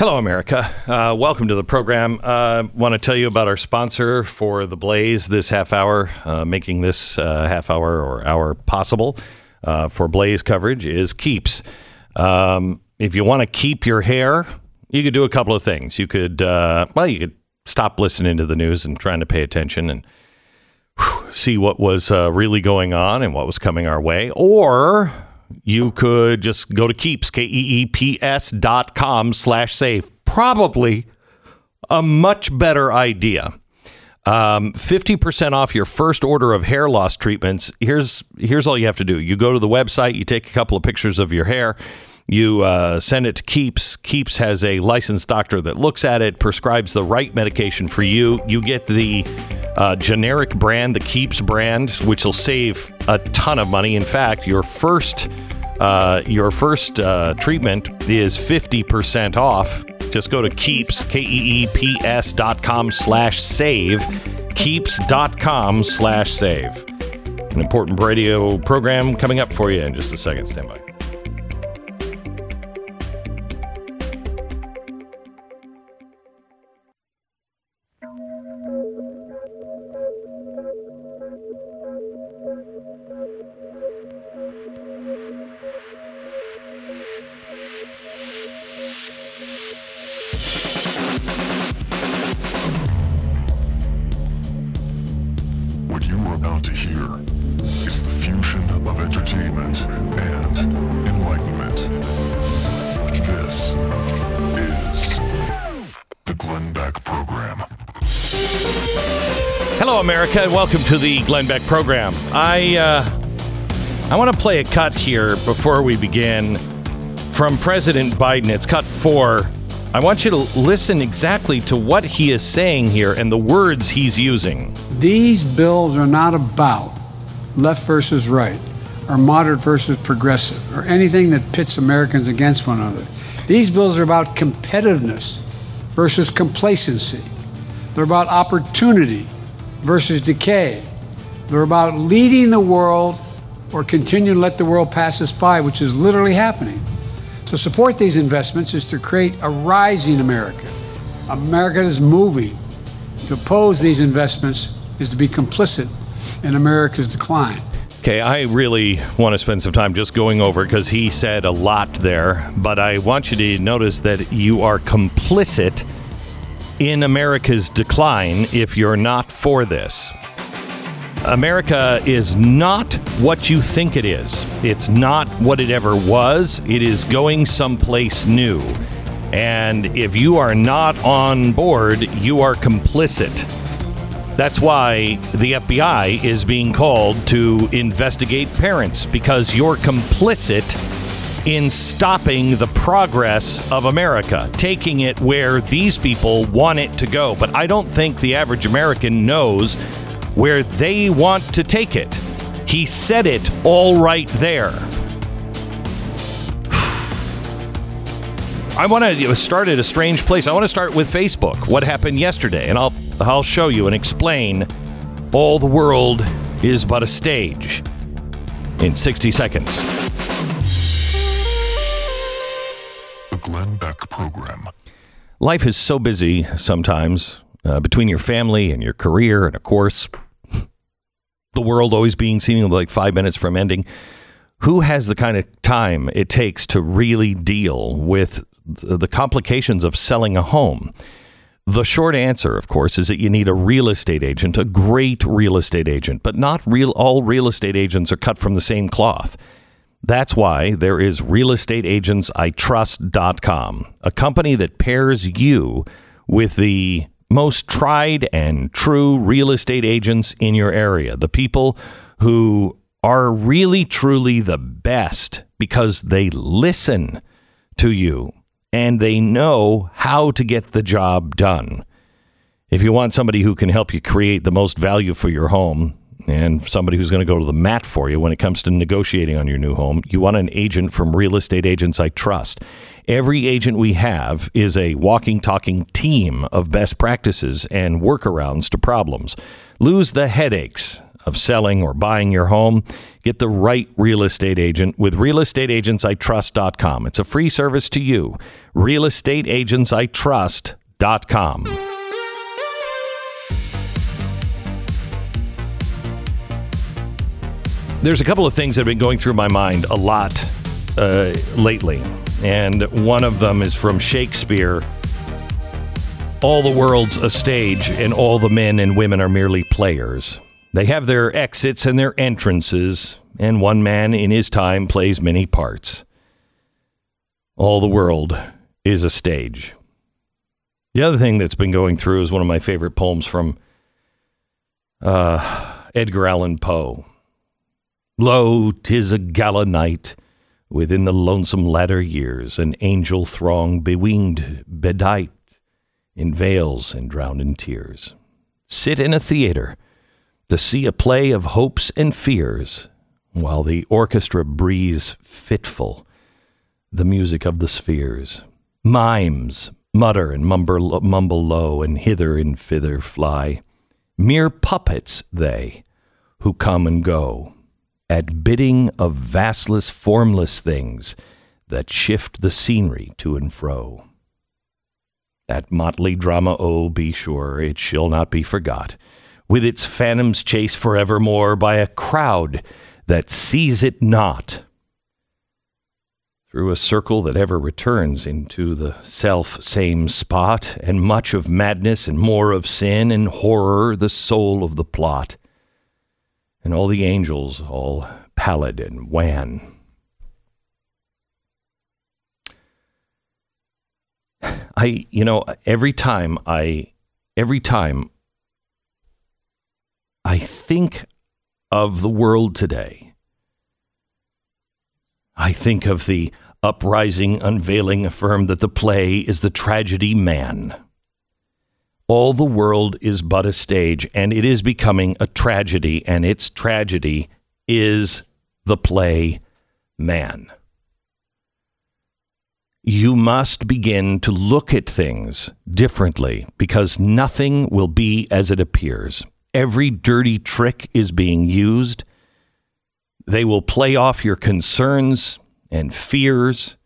Hello, America. Uh, welcome to the program. I uh, want to tell you about our sponsor for the Blaze this half hour, uh, making this uh, half hour or hour possible uh, for Blaze coverage is Keeps. Um, if you want to keep your hair, you could do a couple of things. You could, uh, well, you could stop listening to the news and trying to pay attention and whew, see what was really going on and what was coming our way, or you could just go to keeps, K E E P S dot com slash save. Probably a much better idea. Um, 50% off your first order of hair loss treatments. Here's, here's all you have to do. You go to the website, you take a couple of pictures of your hair, you uh, send it to Keeps. Keeps has a licensed doctor that looks at it, prescribes the right medication for you. You get the uh, generic brand, the Keeps brand, which will save a ton of money. In fact, your first uh, your first uh, treatment is 50% off. Just go to Keeps, K-E-E-P-S dot com slash save, Keeps dot com slash save. An important radio program coming up for you in just a second. Stand by. Welcome to the Glenn Beck program. I uh, I want to play a cut here before we begin from President Biden. It's cut four. I want you to listen exactly to what he is saying here and the words he's using. These bills are not about left versus right, or moderate versus progressive, or anything that pits Americans against one another. These bills are about competitiveness versus complacency. They're about opportunity versus decay. They're about leading the world or continue to let the world pass us by, which is literally happening. To support these investments is to create a rising America. America is moving. To oppose these investments is to be complicit in America's decline. Okay, I really want to spend some time just going over because he said a lot there, but I want you to notice that you are complicit in America's decline if you're not for this. America is not what you think it is. It's not what it ever was. It is going someplace new. And if you are not on board, you are complicit. That's why the FBI is being called to investigate parents because you're complicit in stopping the progress of America, taking it where these people want it to go. But I don't think the average American knows where they want to take it. He said it all right there. I want to start at a strange place. I want to start with Facebook. What happened yesterday? And I'll I'll show you and explain all the world is but a stage in 60 seconds. Program. Life is so busy sometimes uh, between your family and your career, and of course, the world always being seemingly like five minutes from ending. Who has the kind of time it takes to really deal with the complications of selling a home? The short answer, of course, is that you need a real estate agent, a great real estate agent, but not real all real estate agents are cut from the same cloth. That's why there is realestateagentsitrust.com, a company that pairs you with the most tried and true real estate agents in your area, the people who are really truly the best because they listen to you and they know how to get the job done. If you want somebody who can help you create the most value for your home and somebody who's going to go to the mat for you when it comes to negotiating on your new home, you want an agent from Real Estate Agents I Trust. Every agent we have is a walking, talking team of best practices and workarounds to problems. Lose the headaches of selling or buying your home. Get the right real estate agent with realestateagentsitrust.com. It's a free service to you. Realestateagentsitrust.com. There's a couple of things that have been going through my mind a lot uh, lately, and one of them is from Shakespeare. All the world's a stage, and all the men and women are merely players. They have their exits and their entrances, and one man in his time plays many parts. All the world is a stage. The other thing that's been going through is one of my favorite poems from uh, Edgar Allan Poe. Lo, 'tis a gala night within the lonesome latter years, an angel throng bewinged, bedight in veils and drowned in tears. Sit in a theater to see a play of hopes and fears, while the orchestra breathes fitful the music of the spheres. Mimes mutter and mumble, mumble low, and hither and thither fly. Mere puppets they, who come and go, at bidding of vastless, formless things that shift the scenery to and fro. That motley drama, oh, be sure it shall not be forgot, with its phantoms chased forevermore by a crowd that sees it not. Through a circle that ever returns into the self same spot, and much of madness and more of sin and horror, the soul of the plot and all the angels all pallid and wan. I, you know, every time I, every time I think of the world today, I think of the uprising unveiling affirm that the play is the tragedy man. All the world is but a stage, and it is becoming a tragedy, and its tragedy is the play man. You must begin to look at things differently because nothing will be as it appears. Every dirty trick is being used. They will play off your concerns and fears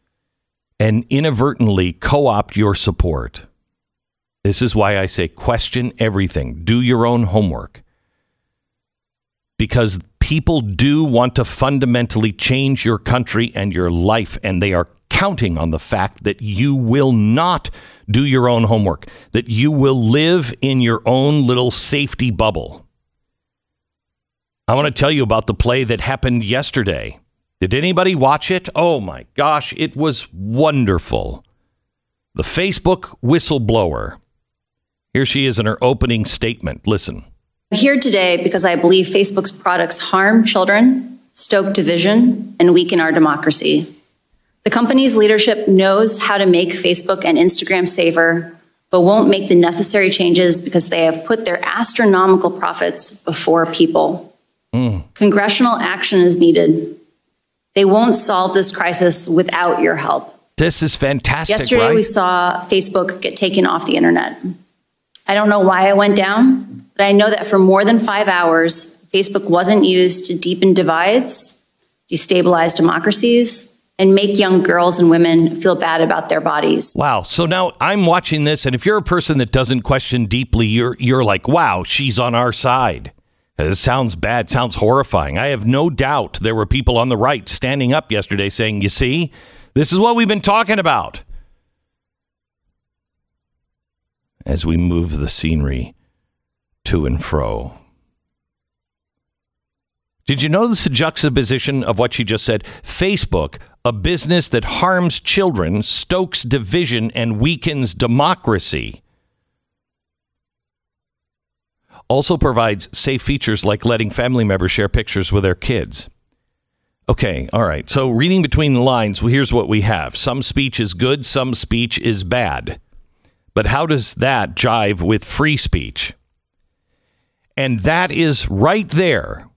and inadvertently co opt your support. This is why I say question everything. Do your own homework. Because people do want to fundamentally change your country and your life, and they are counting on the fact that you will not do your own homework, that you will live in your own little safety bubble. I want to tell you about the play that happened yesterday. Did anybody watch it? Oh my gosh, it was wonderful. The Facebook whistleblower here she is in her opening statement. Listen. I'm here today because I believe Facebook's products harm children, stoke division, and weaken our democracy. The company's leadership knows how to make Facebook and Instagram safer, but won't make the necessary changes because they have put their astronomical profits before people. Mm. Congressional action is needed. They won't solve this crisis without your help. This is fantastic. Yesterday, right? we saw Facebook get taken off the internet. I don't know why I went down, but I know that for more than five hours, Facebook wasn't used to deepen divides, destabilize democracies, and make young girls and women feel bad about their bodies. Wow. So now I'm watching this, and if you're a person that doesn't question deeply, you're you're like, wow, she's on our side. Uh, it sounds bad, sounds horrifying. I have no doubt there were people on the right standing up yesterday saying, you see, this is what we've been talking about. As we move the scenery to and fro. Did you notice the juxtaposition of what she just said? Facebook, a business that harms children, stokes division, and weakens democracy, also provides safe features like letting family members share pictures with their kids. Okay, all right. So reading between the lines, here's what we have. Some speech is good, some speech is bad. But how does that jive with free speech? And that is right there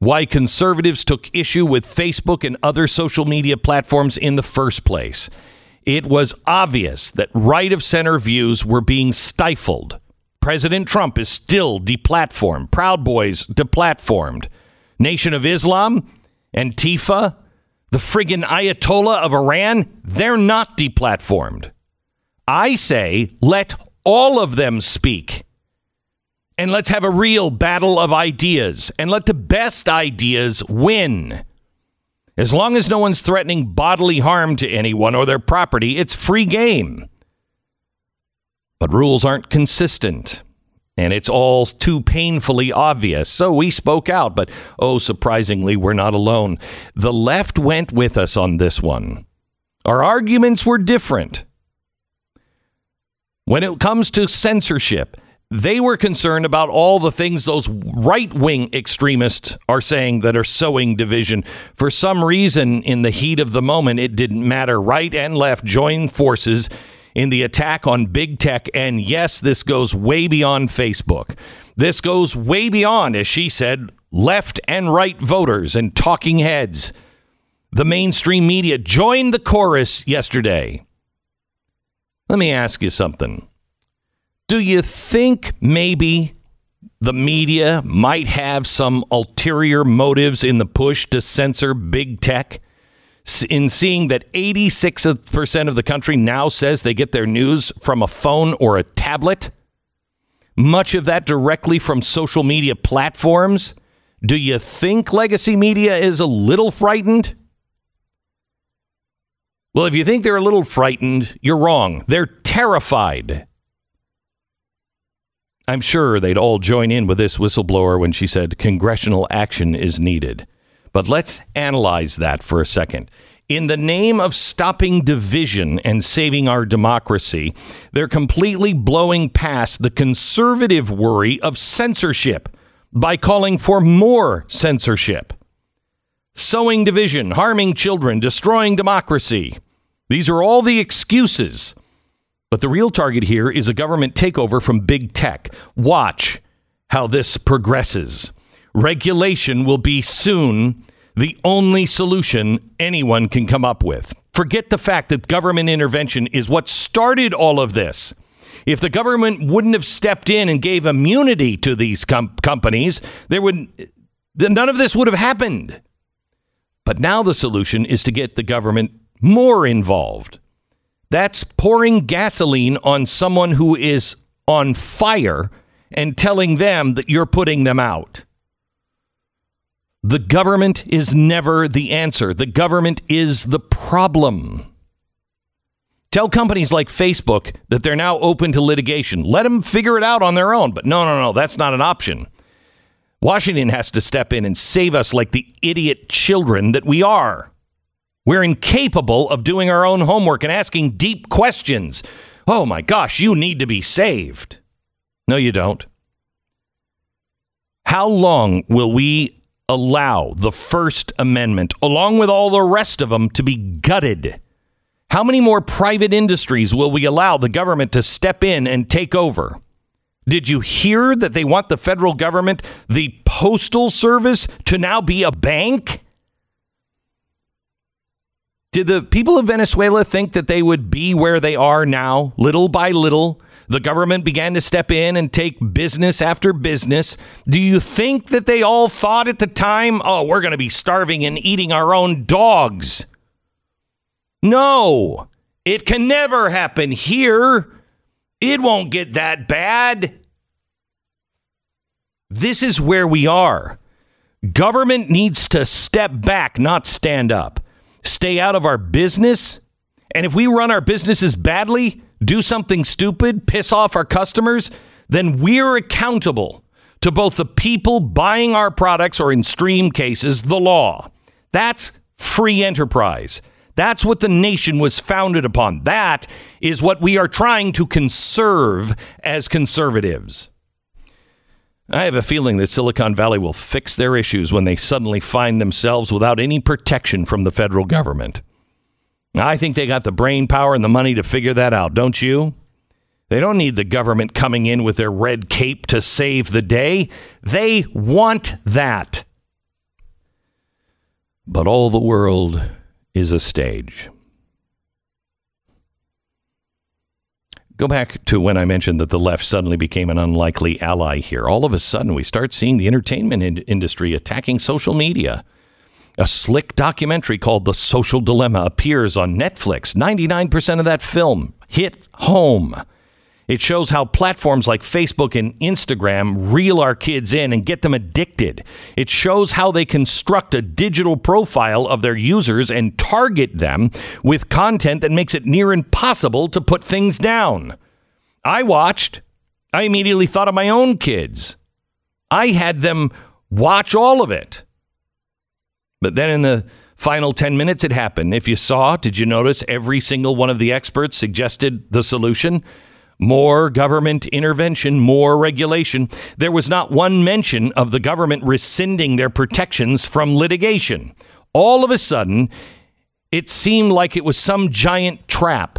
why conservatives took issue with Facebook and other social media platforms in the first place. It was obvious that right of center views were being stifled. President Trump is still deplatformed. Proud Boys deplatformed. Nation of Islam, Antifa, the friggin' Ayatollah of Iran, they're not deplatformed. I say let all of them speak. And let's have a real battle of ideas and let the best ideas win. As long as no one's threatening bodily harm to anyone or their property, it's free game. But rules aren't consistent. And it's all too painfully obvious. So we spoke out, but oh, surprisingly, we're not alone. The left went with us on this one. Our arguments were different. When it comes to censorship, they were concerned about all the things those right wing extremists are saying that are sowing division. For some reason, in the heat of the moment, it didn't matter. Right and left joined forces in the attack on big tech. And yes, this goes way beyond Facebook. This goes way beyond, as she said, left and right voters and talking heads. The mainstream media joined the chorus yesterday. Let me ask you something. Do you think maybe the media might have some ulterior motives in the push to censor big tech? In seeing that 86% of the country now says they get their news from a phone or a tablet, much of that directly from social media platforms, do you think legacy media is a little frightened? Well, if you think they're a little frightened, you're wrong. They're terrified. I'm sure they'd all join in with this whistleblower when she said congressional action is needed. But let's analyze that for a second. In the name of stopping division and saving our democracy, they're completely blowing past the conservative worry of censorship by calling for more censorship. Sowing division, harming children, destroying democracy. These are all the excuses but the real target here is a government takeover from big tech. Watch how this progresses. Regulation will be soon the only solution anyone can come up with. Forget the fact that government intervention is what started all of this. If the government wouldn't have stepped in and gave immunity to these com- companies, there would none of this would have happened. But now the solution is to get the government more involved. That's pouring gasoline on someone who is on fire and telling them that you're putting them out. The government is never the answer. The government is the problem. Tell companies like Facebook that they're now open to litigation. Let them figure it out on their own. But no, no, no, that's not an option. Washington has to step in and save us like the idiot children that we are. We're incapable of doing our own homework and asking deep questions. Oh my gosh, you need to be saved. No, you don't. How long will we allow the First Amendment, along with all the rest of them, to be gutted? How many more private industries will we allow the government to step in and take over? Did you hear that they want the federal government, the Postal Service, to now be a bank? Did the people of Venezuela think that they would be where they are now, little by little? The government began to step in and take business after business. Do you think that they all thought at the time, oh, we're going to be starving and eating our own dogs? No, it can never happen here. It won't get that bad. This is where we are. Government needs to step back, not stand up stay out of our business. And if we run our businesses badly, do something stupid, piss off our customers, then we're accountable to both the people buying our products or, in stream cases, the law. That's free enterprise. That's what the nation was founded upon. That is what we are trying to conserve as conservatives. I have a feeling that Silicon Valley will fix their issues when they suddenly find themselves without any protection from the federal government. I think they got the brain power and the money to figure that out, don't you? They don't need the government coming in with their red cape to save the day. They want that. But all the world is a stage. Go back to when I mentioned that the left suddenly became an unlikely ally here. All of a sudden, we start seeing the entertainment in- industry attacking social media. A slick documentary called The Social Dilemma appears on Netflix. 99% of that film hit home. It shows how platforms like Facebook and Instagram reel our kids in and get them addicted. It shows how they construct a digital profile of their users and target them with content that makes it near impossible to put things down. I watched. I immediately thought of my own kids. I had them watch all of it. But then in the final 10 minutes, it happened. If you saw, did you notice every single one of the experts suggested the solution? More government intervention, more regulation. There was not one mention of the government rescinding their protections from litigation. All of a sudden, it seemed like it was some giant trap.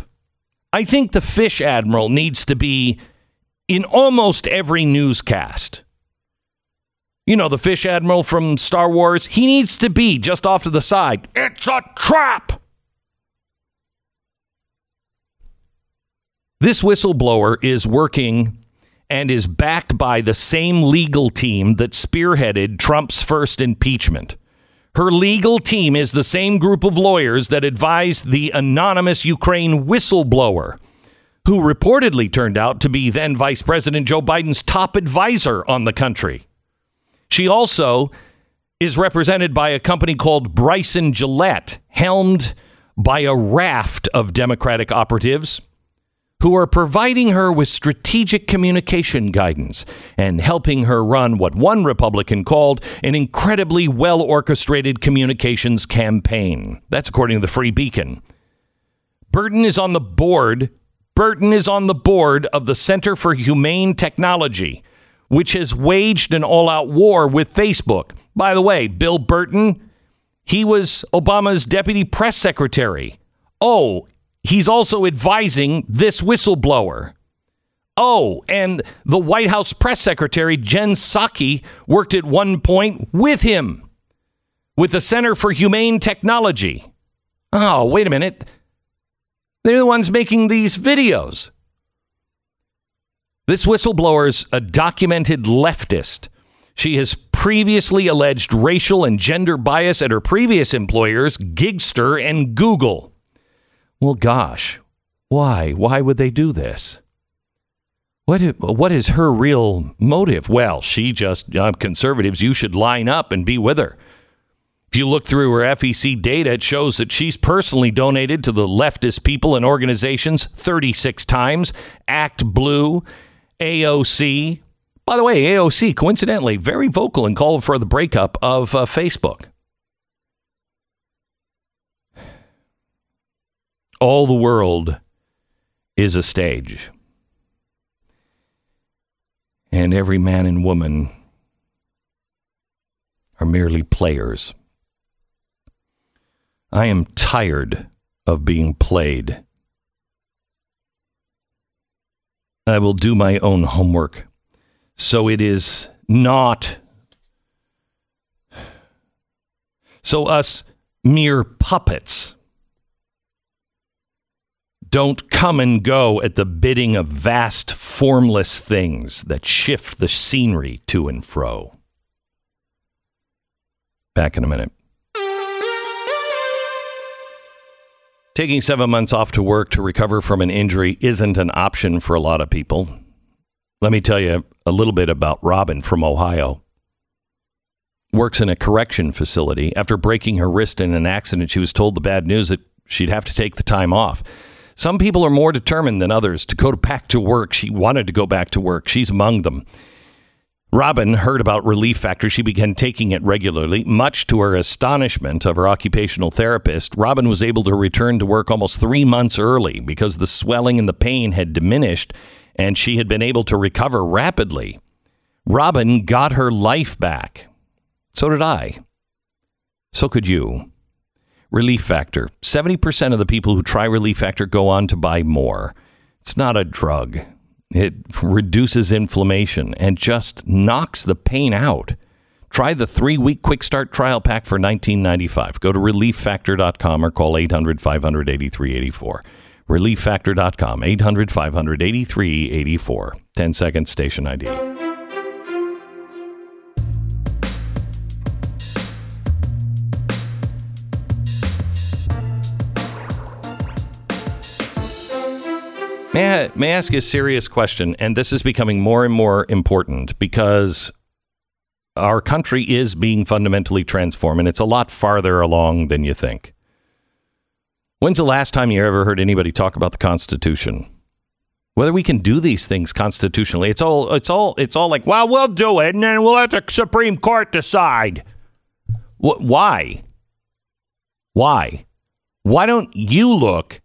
I think the fish admiral needs to be in almost every newscast. You know, the fish admiral from Star Wars, he needs to be just off to the side. It's a trap! This whistleblower is working and is backed by the same legal team that spearheaded Trump's first impeachment. Her legal team is the same group of lawyers that advised the anonymous Ukraine whistleblower, who reportedly turned out to be then Vice President Joe Biden's top advisor on the country. She also is represented by a company called Bryson Gillette, helmed by a raft of Democratic operatives who are providing her with strategic communication guidance and helping her run what one Republican called an incredibly well orchestrated communications campaign. That's according to the Free Beacon. Burton is on the board. Burton is on the board of the Center for Humane Technology, which has waged an all out war with Facebook. By the way, Bill Burton, he was Obama's deputy press secretary. Oh, he's also advising this whistleblower. Oh, and the White House press secretary, Jen Psaki, worked at one point with him with the Center for Humane Technology. Oh, wait a minute. They're the ones making these videos. This whistleblower's a documented leftist. She has previously alleged racial and gender bias at her previous employers, Gigster and Google. Well, gosh, why? Why would they do this? What, what is her real motive? Well, she just, uh, conservatives, you should line up and be with her. If you look through her FEC data, it shows that she's personally donated to the leftist people and organizations 36 times. Act Blue, AOC. By the way, AOC, coincidentally, very vocal and called for the breakup of uh, Facebook. All the world is a stage. And every man and woman are merely players. I am tired of being played. I will do my own homework. So it is not. So, us mere puppets don't come and go at the bidding of vast, formless things that shift the scenery to and fro. Back in a minute. Taking seven months off to work to recover from an injury isn't an option for a lot of people. Let me tell you a little bit about Robin from Ohio. Works in a correction facility. After breaking her wrist in an accident, she was told the bad news that she'd have to take the time off. Some people are more determined than others to go back to work. She wanted to go back to work. She's among them. Robin heard about Relief Factor. She began taking it regularly. Much to her astonishment of her occupational therapist, Robin was able to return to work almost three months early because the swelling and the pain had diminished and she had been able to recover rapidly. Robin got her life back. So did I. So could you. Relief Factor. 70% of the people who try Relief Factor go on to buy more. It's not a drug. It reduces inflammation and just knocks the pain out. Try the three week quick start trial pack for $19.95. Go to relieffactor.com or call 800 500 8384. Relieffactor.com, 800 500 8384. 10 second station ID. May I, may I ask you a serious question? And this is becoming more and more important because our country is being fundamentally transformed, and it's a lot farther along than you think. When's the last time you ever heard anybody talk about the Constitution? Whether we can do these things constitutionally, it's all it's all it's all like, well, we'll do it, and then we'll let the Supreme Court decide. Wh- why? Why? Why don't you look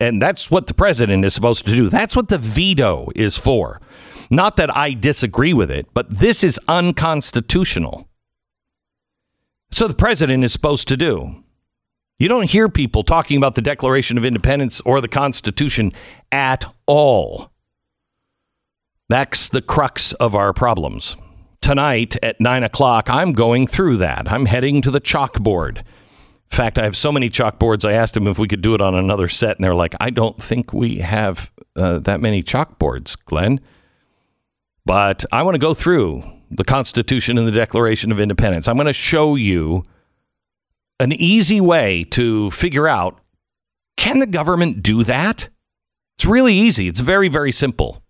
and that's what the president is supposed to do. That's what the veto is for. Not that I disagree with it, but this is unconstitutional. So the president is supposed to do. You don't hear people talking about the Declaration of Independence or the Constitution at all. That's the crux of our problems. Tonight at nine o'clock, I'm going through that. I'm heading to the chalkboard. In fact, I have so many chalkboards. I asked them if we could do it on another set, and they're like, I don't think we have uh, that many chalkboards, Glenn. But I want to go through the Constitution and the Declaration of Independence. I'm going to show you an easy way to figure out can the government do that? It's really easy. It's very, very simple.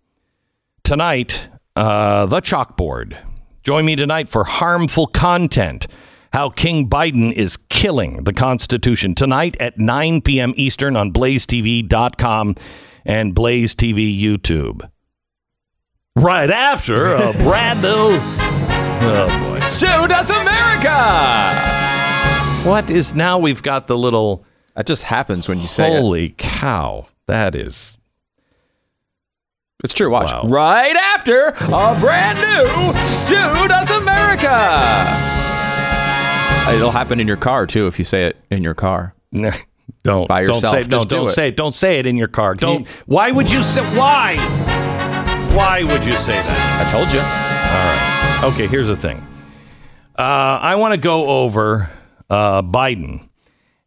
Tonight, uh, the chalkboard. Join me tonight for harmful content how King Biden is killing the Constitution tonight at 9 p.m. Eastern on blazetv.com and Blaze TV YouTube. Right after a brand new. Oh boy. Does America! What is now we've got the little. That just happens when you say it. Holy cow. That is. It's true. Watch. Wow. Right after a brand new Stu Does America. It'll happen in your car too if you say it in your car. Nah, Don't By don't yourself, say just don't, do don't it. say it. Don't say it in your car. Don't. you- why would you say why? Why would you say that? I told you. All right. Okay, here's the thing. Uh, I want to go over uh, Biden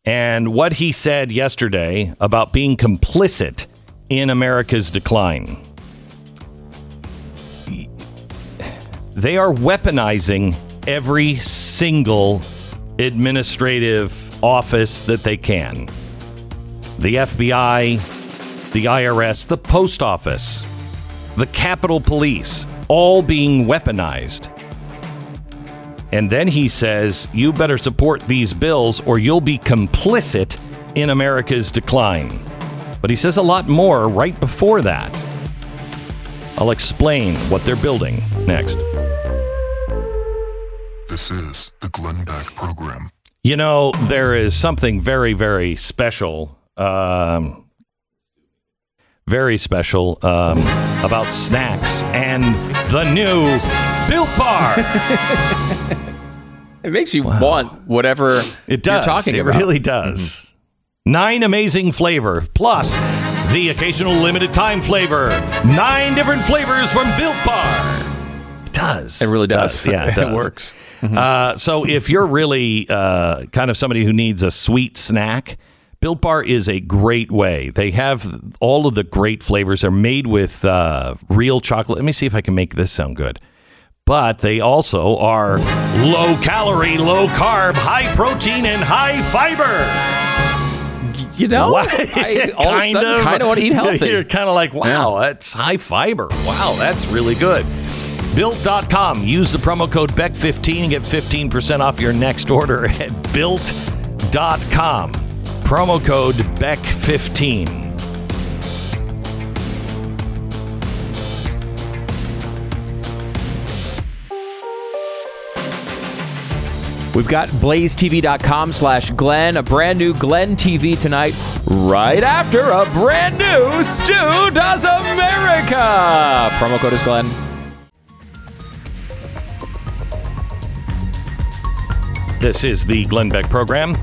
and what he said yesterday about being complicit in America's decline. They are weaponizing every single administrative office that they can the FBI, the IRS, the post office the Capitol Police, all being weaponized. And then he says, You better support these bills or you'll be complicit in America's decline. But he says a lot more right before that. I'll explain what they're building next. This is the Glenn Beck Program. You know, there is something very, very special, um, very special um, about snacks and the new Built Bar. It makes you want whatever It does. you're talking it about. really does. Nine amazing flavor plus the occasional limited time flavor. Nine different flavors from Built Bar. It does. It really does. Yeah, it, It does. works. Uh, so if you're really uh, kind of somebody who needs a sweet snack, Built Bar is a great way. They have all of the great flavors. They're made with uh, real chocolate. Let me see if I can make this sound good. But they also are low calorie, low carb, high protein, and high fiber. You know, What? I all of a sudden kind of want to eat healthy. You're kind of like, wow, that's high fiber. Wow, that's really good. Built.com. Use the promo code BECK15 and get 15% off your next order at built.com. Promo code BECK15. We've got blazetv.com slash Glenn, a brand new Glenn TV tonight, right after a brand new Stu Does America. Promo code is Glenn. This is the Glenn Beck program.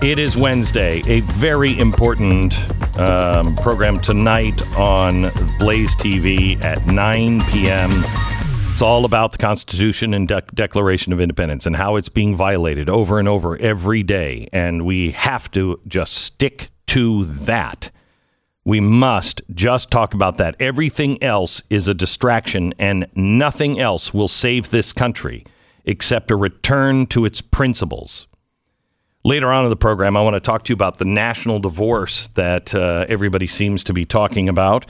It is Wednesday, a very important um, program tonight on Blaze TV at 9 p.m. It's all about the Constitution and De- Declaration of Independence and how it's being violated over and over every day. And we have to just stick to that. We must just talk about that. Everything else is a distraction, and nothing else will save this country except a return to its principles. Later on in the program, I want to talk to you about the national divorce that uh, everybody seems to be talking about.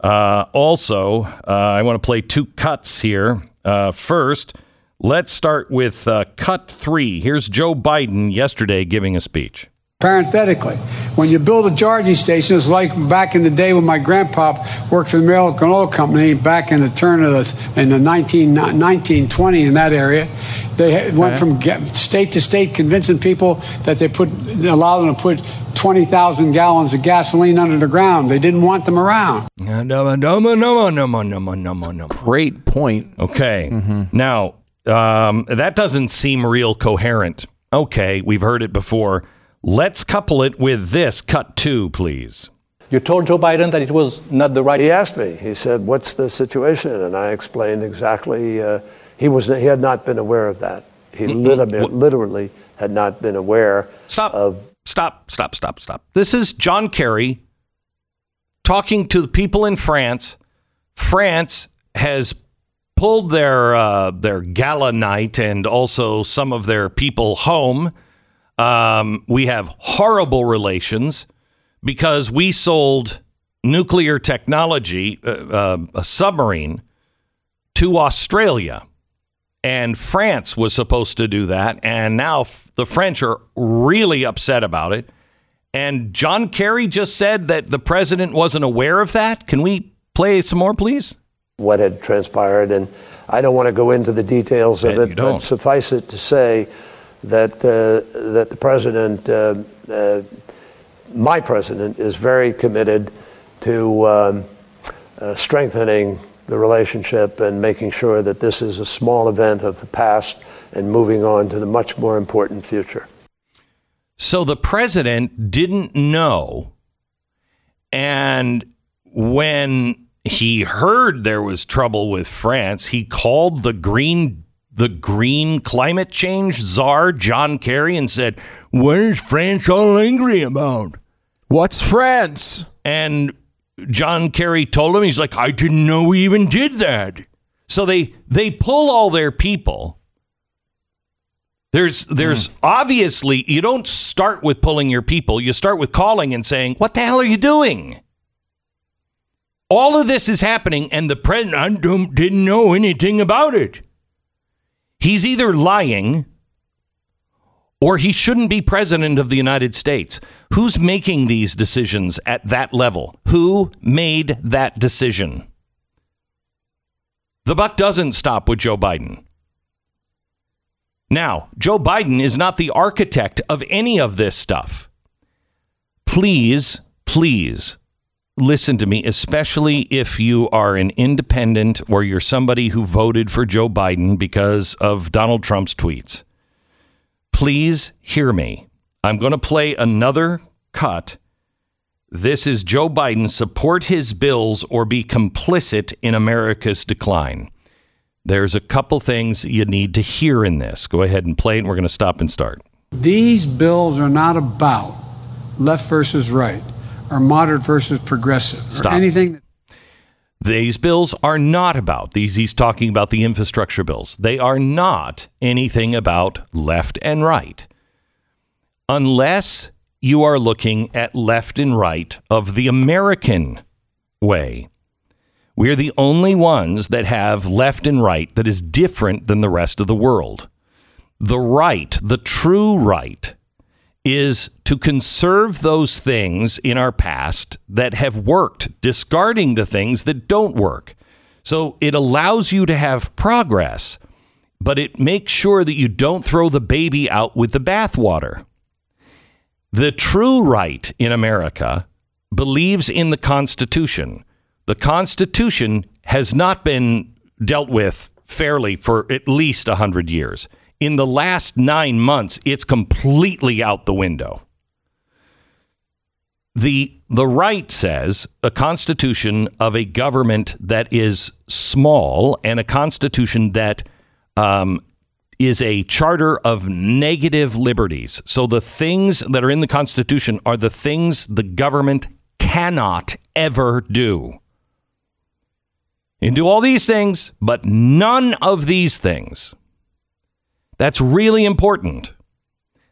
Uh, also, uh, I want to play two cuts here. Uh, first, let's start with uh, cut three. Here's Joe Biden yesterday giving a speech. Parenthetically, when you build a charging station, it's like back in the day when my grandpa worked for the American Oil Company back in the turn of the in the 19, 1920 in that area. They went from state to state convincing people that they put allow them to put 20,000 gallons of gasoline under the ground. They didn't want them around. Great point. Okay. Now, um, that doesn't seem real coherent. Okay, we've heard it before. Let's couple it with this. Cut two, please. You told Joe Biden that it was not the right. He asked me. He said, "What's the situation?" And I explained exactly. Uh, he was. He had not been aware of that. He literally, literally had not been aware Stop. of. Stop, stop, stop, stop. This is John Kerry talking to the people in France. France has pulled their uh, their gala night and also some of their people home. Um, we have horrible relations because we sold nuclear technology, uh, uh, a submarine, to Australia. And France was supposed to do that. And now f- the French are really upset about it. And John Kerry just said that the president wasn't aware of that. Can we play some more, please? what had transpired, and I don't want to go into the details of Bet it, but suffice it to say that uh, that the president, uh, uh, my president, is very committed to um, strengthening the relationship and making sure that this is a small event of the past and moving on to the much more important future. So the president didn't know. And when he heard there was trouble with France, he called the green the green climate change czar John Kerry and said, "What is France all angry about?" What's France? And John Kerry told him, he's like, I didn't know we even did that. So they they pull all their people. There's there's hmm. obviously you don't start with pulling your people. You start with calling and saying, "What the hell are you doing?" All of this is happening, and the president didn't know anything about it. He's either lying or he shouldn't be president of the United States. Who's making these decisions at that level? Who made that decision? The buck doesn't stop with Joe Biden. Now, Joe Biden is not the architect of any of this stuff. Please, please listen to me, especially if you are an independent or you're somebody who voted for Joe Biden because of Donald Trump's tweets please hear me. I'm going to play another cut. This is Joe Biden support his bills or be complicit in America's decline. There's a couple things you need to hear in this. Go ahead and play it, and we're going to stop and start. These bills are not about left versus right or moderate versus progressive Stop. or anything. That- These bills are not about these. He's talking about the infrastructure bills. They are not anything about left and right. Unless you are looking at left and right of the American way. We are the only ones that have left and right that is different than the rest of the world. The right, the true right, is to conserve those things in our past that have worked, discarding the things that don't work. So it allows you to have progress, but it makes sure that you don't throw the baby out with the bathwater. The true right in America believes in the Constitution. The Constitution has not been dealt with fairly for at least 100 years. in the last nine months, it's completely out the window. The, the right says a constitution of a government that is small and a constitution that um, is a charter of negative liberties. So the things that are in the Constitution are the things the government cannot ever do. You can do all these things, but none of these things. That's really important.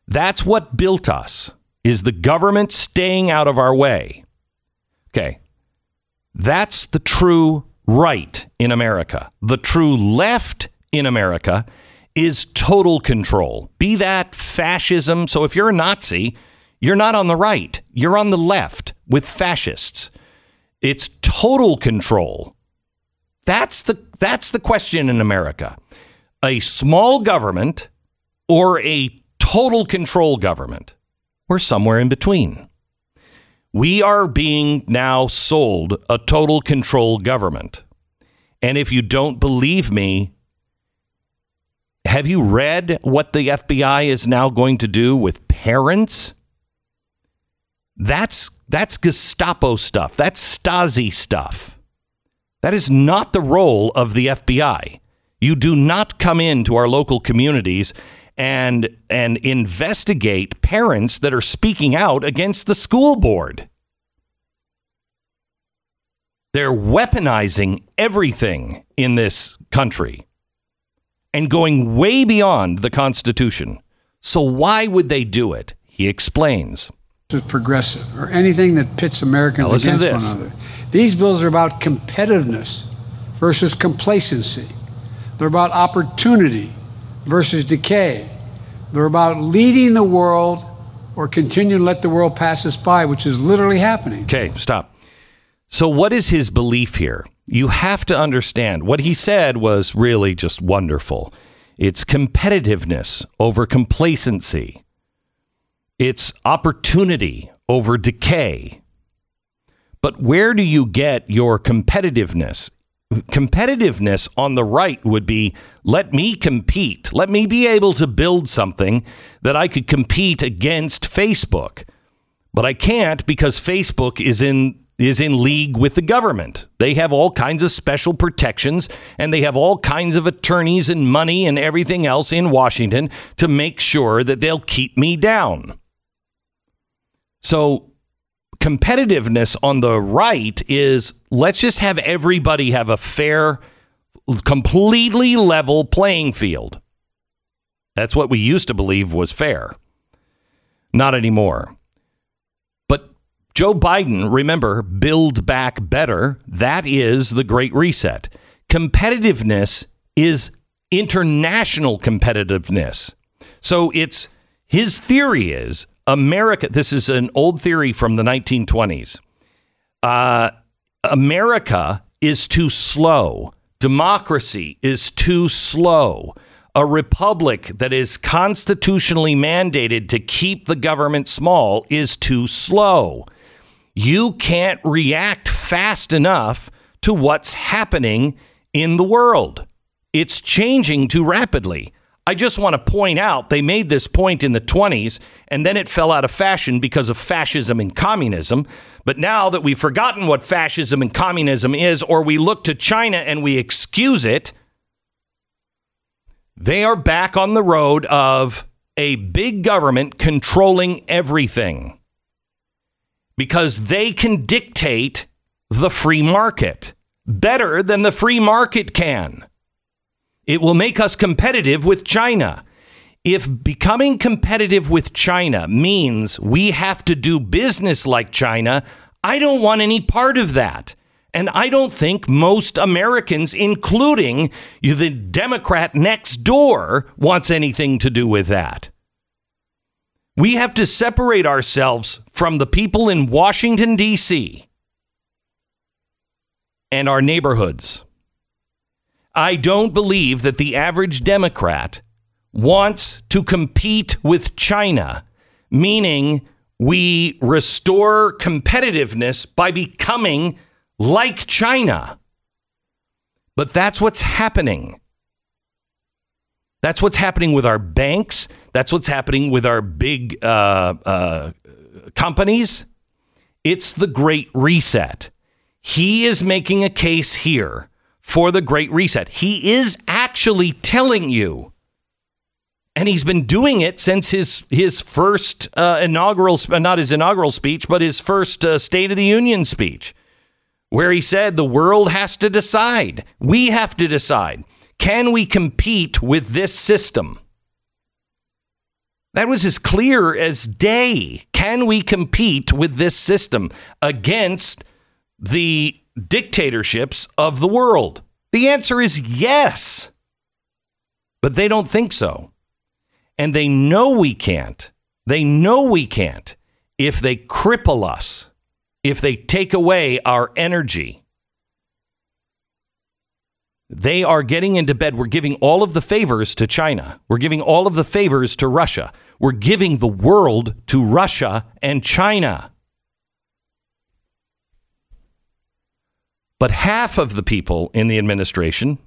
That's what built us is the government staying out of our way. Okay. That's the true right in America. The true left in America is total control. Be that fascism. So if you're a Nazi, you're not on the right, you're on the left with fascists. It's total control. That's the that's the question in America. A small government or a total control government or somewhere in between. We are being now sold a total control government. And if you don't believe me, have you read what the FBI is now going to do with parents? That's that's Gestapo stuff. That's Stasi stuff. That is not the role of the FBI. You do not come into our local communities and and investigate parents that are speaking out against the school board. They're weaponizing everything in this country and going way beyond the Constitution. So why would they do it? He explains. Progressive or anything that pits Americans against one another. These bills are about competitiveness versus complacency. They're about opportunity versus decay. They're about leading the world or continue to let the world pass us by, which is literally happening. Okay, stop. So, what is his belief here? You have to understand what he said was really just wonderful. It's competitiveness over complacency, it's opportunity over decay. But where do you get your competitiveness? Competitiveness on the right would be let me compete. Let me be able to build something that I could compete against Facebook. But I can't because Facebook is in is in league with the government. They have all kinds of special protections and they have all kinds of attorneys and money and everything else in Washington to make sure that they'll keep me down. So, competitiveness on the right is let's just have everybody have a fair, completely level playing field. That's what we used to believe was fair. Not anymore. But Joe Biden, remember, build back better. That is the Great Reset. Competitiveness is international competitiveness. So it's his theory is America. This is an old theory from the 1920s. Uh, America is too slow. Democracy is too slow. A republic that is constitutionally mandated to keep the government small is too slow you can't react fast enough to what's happening in the world. It's changing too rapidly. I just want to point out they made this point in the 20s and then it fell out of fashion because of fascism and communism. But now that we've forgotten what fascism and communism is, or we look to China and we excuse it, they are back on the road of a big government controlling everything because they can dictate the free market better than the free market can. It will make us competitive with China. If becoming competitive with China means we have to do business like China, I don't want any part of that. And I don't think most Americans, including the Democrat next door, wants anything to do with that. We have to separate ourselves from the people in Washington, D.C. and our neighborhoods. I don't believe that the average Democrat wants to compete with China, meaning we restore competitiveness by becoming like China. But that's what's happening. That's what's happening with our banks. That's what's happening with our big uh, uh, companies. It's the Great Reset. He is making a case here for the Great Reset. He is actually telling you, and he's been doing it since his his first uh, inaugural, not his inaugural speech, but his first uh, State of the Union speech, where he said the world has to decide. We have to decide. Can we compete with this system? That was as clear as day. Can we compete with this system against the dictatorships of the world? The answer is yes. But they don't think so. And they know we can't. They know we can't if they cripple us, if they take away our energy. They are getting into bed. We're giving all of the favors to China. We're giving all of the favors to Russia. We're giving the world to Russia and China. But half of the people in the administration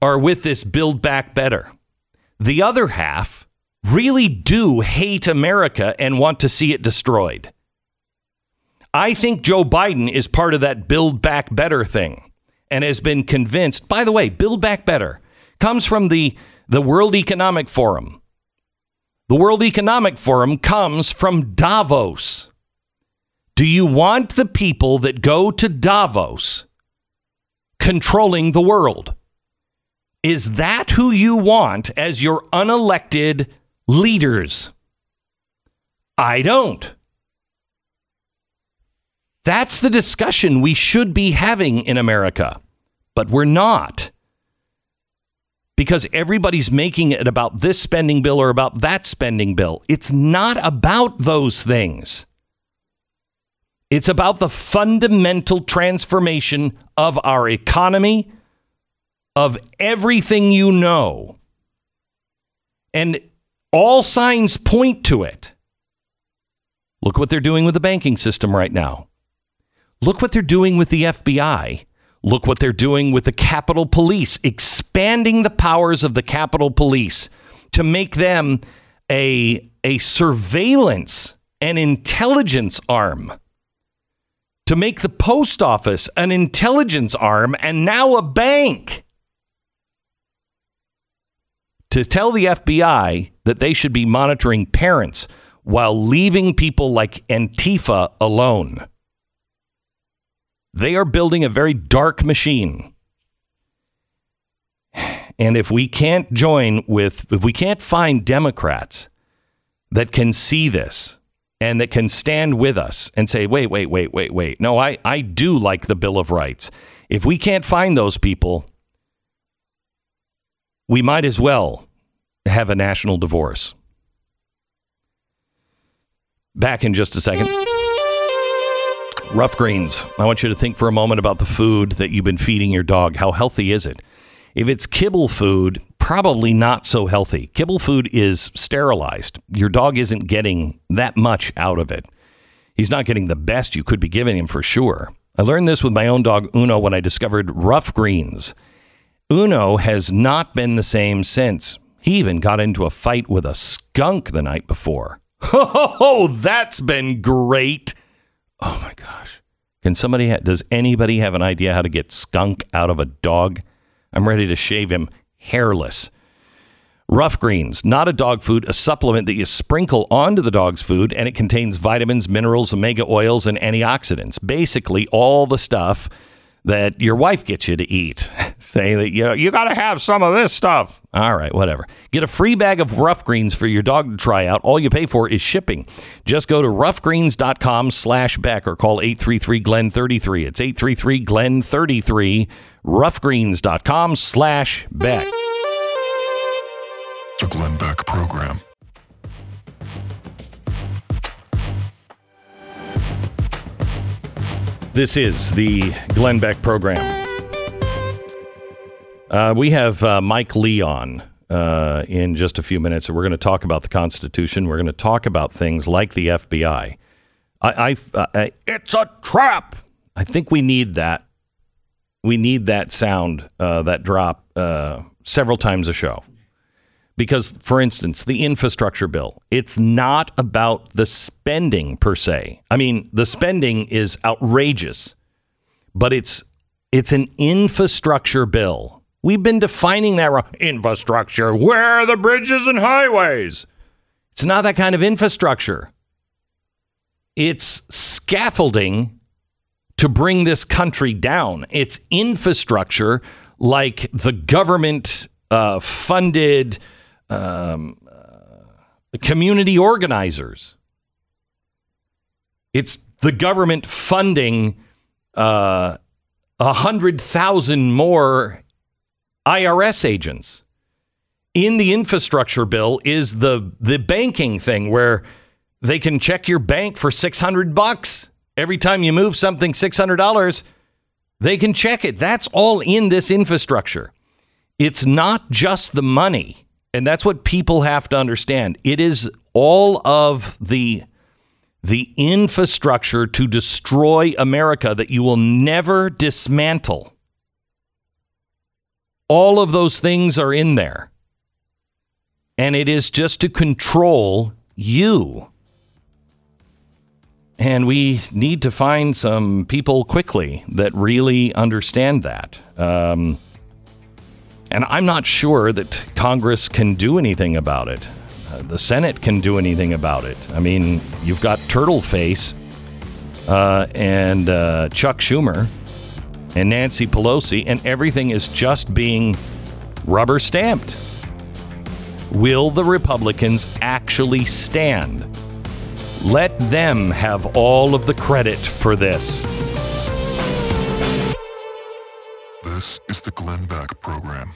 are with this Build Back Better. The other half really do hate America and want to see it destroyed. I think Joe Biden is part of that Build Back Better thing and has been convinced. By the way, Build Back Better comes from the, the World Economic Forum. The World Economic Forum comes from Davos. Do you want the people that go to Davos controlling the world? Is that who you want as your unelected leaders? I don't. That's the discussion we should be having in America, but we're not. Because everybody's making it about this spending bill or about that spending bill. It's not about those things. It's about the fundamental transformation of our economy, of everything you know. And all signs point to it. Look what they're doing with the banking system right now. Look what they're doing with the FBI. Look what they're doing with the Capitol Police, expanding the powers of the Capitol Police to make them a, a surveillance and intelligence arm to make the post office an intelligence arm and now a bank. To tell the FBI that they should be monitoring parents while leaving people like Antifa alone. They are building a very dark machine. And if we can't join with, if we can't find Democrats that can see this, and that can stand with us and say, wait, wait, wait, wait, wait. No, I, I do like the Bill of Rights. If we can't find those people, we might as well have a national divorce. Back in just a second. Rough Greens. I want you to think for a moment about the food that you've been feeding your dog. How healthy is it? If it's kibble food, probably not so healthy. Kibble food is sterilized. Your dog isn't getting that much out of it. He's not getting the best you could be giving him for sure. I learned this with my own dog Uno when I discovered rough greens. Uno has not been the same since. He even got into a fight with a skunk the night before. Oh, that's been great. Oh my gosh. Can somebody, ha- does anybody have an idea how to get skunk out of a dog? I'm ready to shave him hairless. Rough Greens, not a dog food, a supplement that you sprinkle onto the dog's food, and it contains vitamins, minerals, omega oils, and antioxidants. Basically, all the stuff that your wife gets you to eat. Saying that you know you got to have some of this stuff. All right, whatever. Get a free bag of Rough Greens for your dog to try out. All you pay for is shipping. Just go to roughgreens.com slash Beck or call 833-GLEN-33. It's 833-GLEN-33, roughgreens.com slash Beck. The Glenn Beck Program. This is the Glenn Beck program. Uh, we have uh, Mike Leon uh, in just a few minutes, and we're going to talk about the Constitution. We're going to talk about things like the FBI. I, I, I, it's a trap. I think we need that. We need that sound, uh, that drop, uh, several times a show. Because, for instance, the infrastructure bill, it's not about the spending per se. I mean, the spending is outrageous, but it's it's an infrastructure bill. We've been defining that wrong. Infrastructure. Where are the bridges and highways? It's not that kind of infrastructure. It's scaffolding to bring this country down. It's infrastructure like the government uh, funded um, uh, community organizers. It's the government funding uh, a uh, hundred thousand more IRS agents. In the infrastructure bill is the the banking thing where they can check your bank for six hundred bucks every time you move something six hundred dollars. They can check it. That's all in this infrastructure. It's not just the money. And that's what people have to understand. It is all of the the infrastructure to destroy America that you will never dismantle. All of those things are in there. And it is just to control you. And we need to find some people quickly that really understand that. Um, and I'm not sure that Congress can do anything about it. Uh, the Senate can do anything about it. I mean, you've got Turtle Face uh, and uh, Chuck Schumer and Nancy Pelosi, and everything is just being rubber stamped. Will the Republicans actually stand? Let them have all of the credit for this. This is the Glenn Beck Program.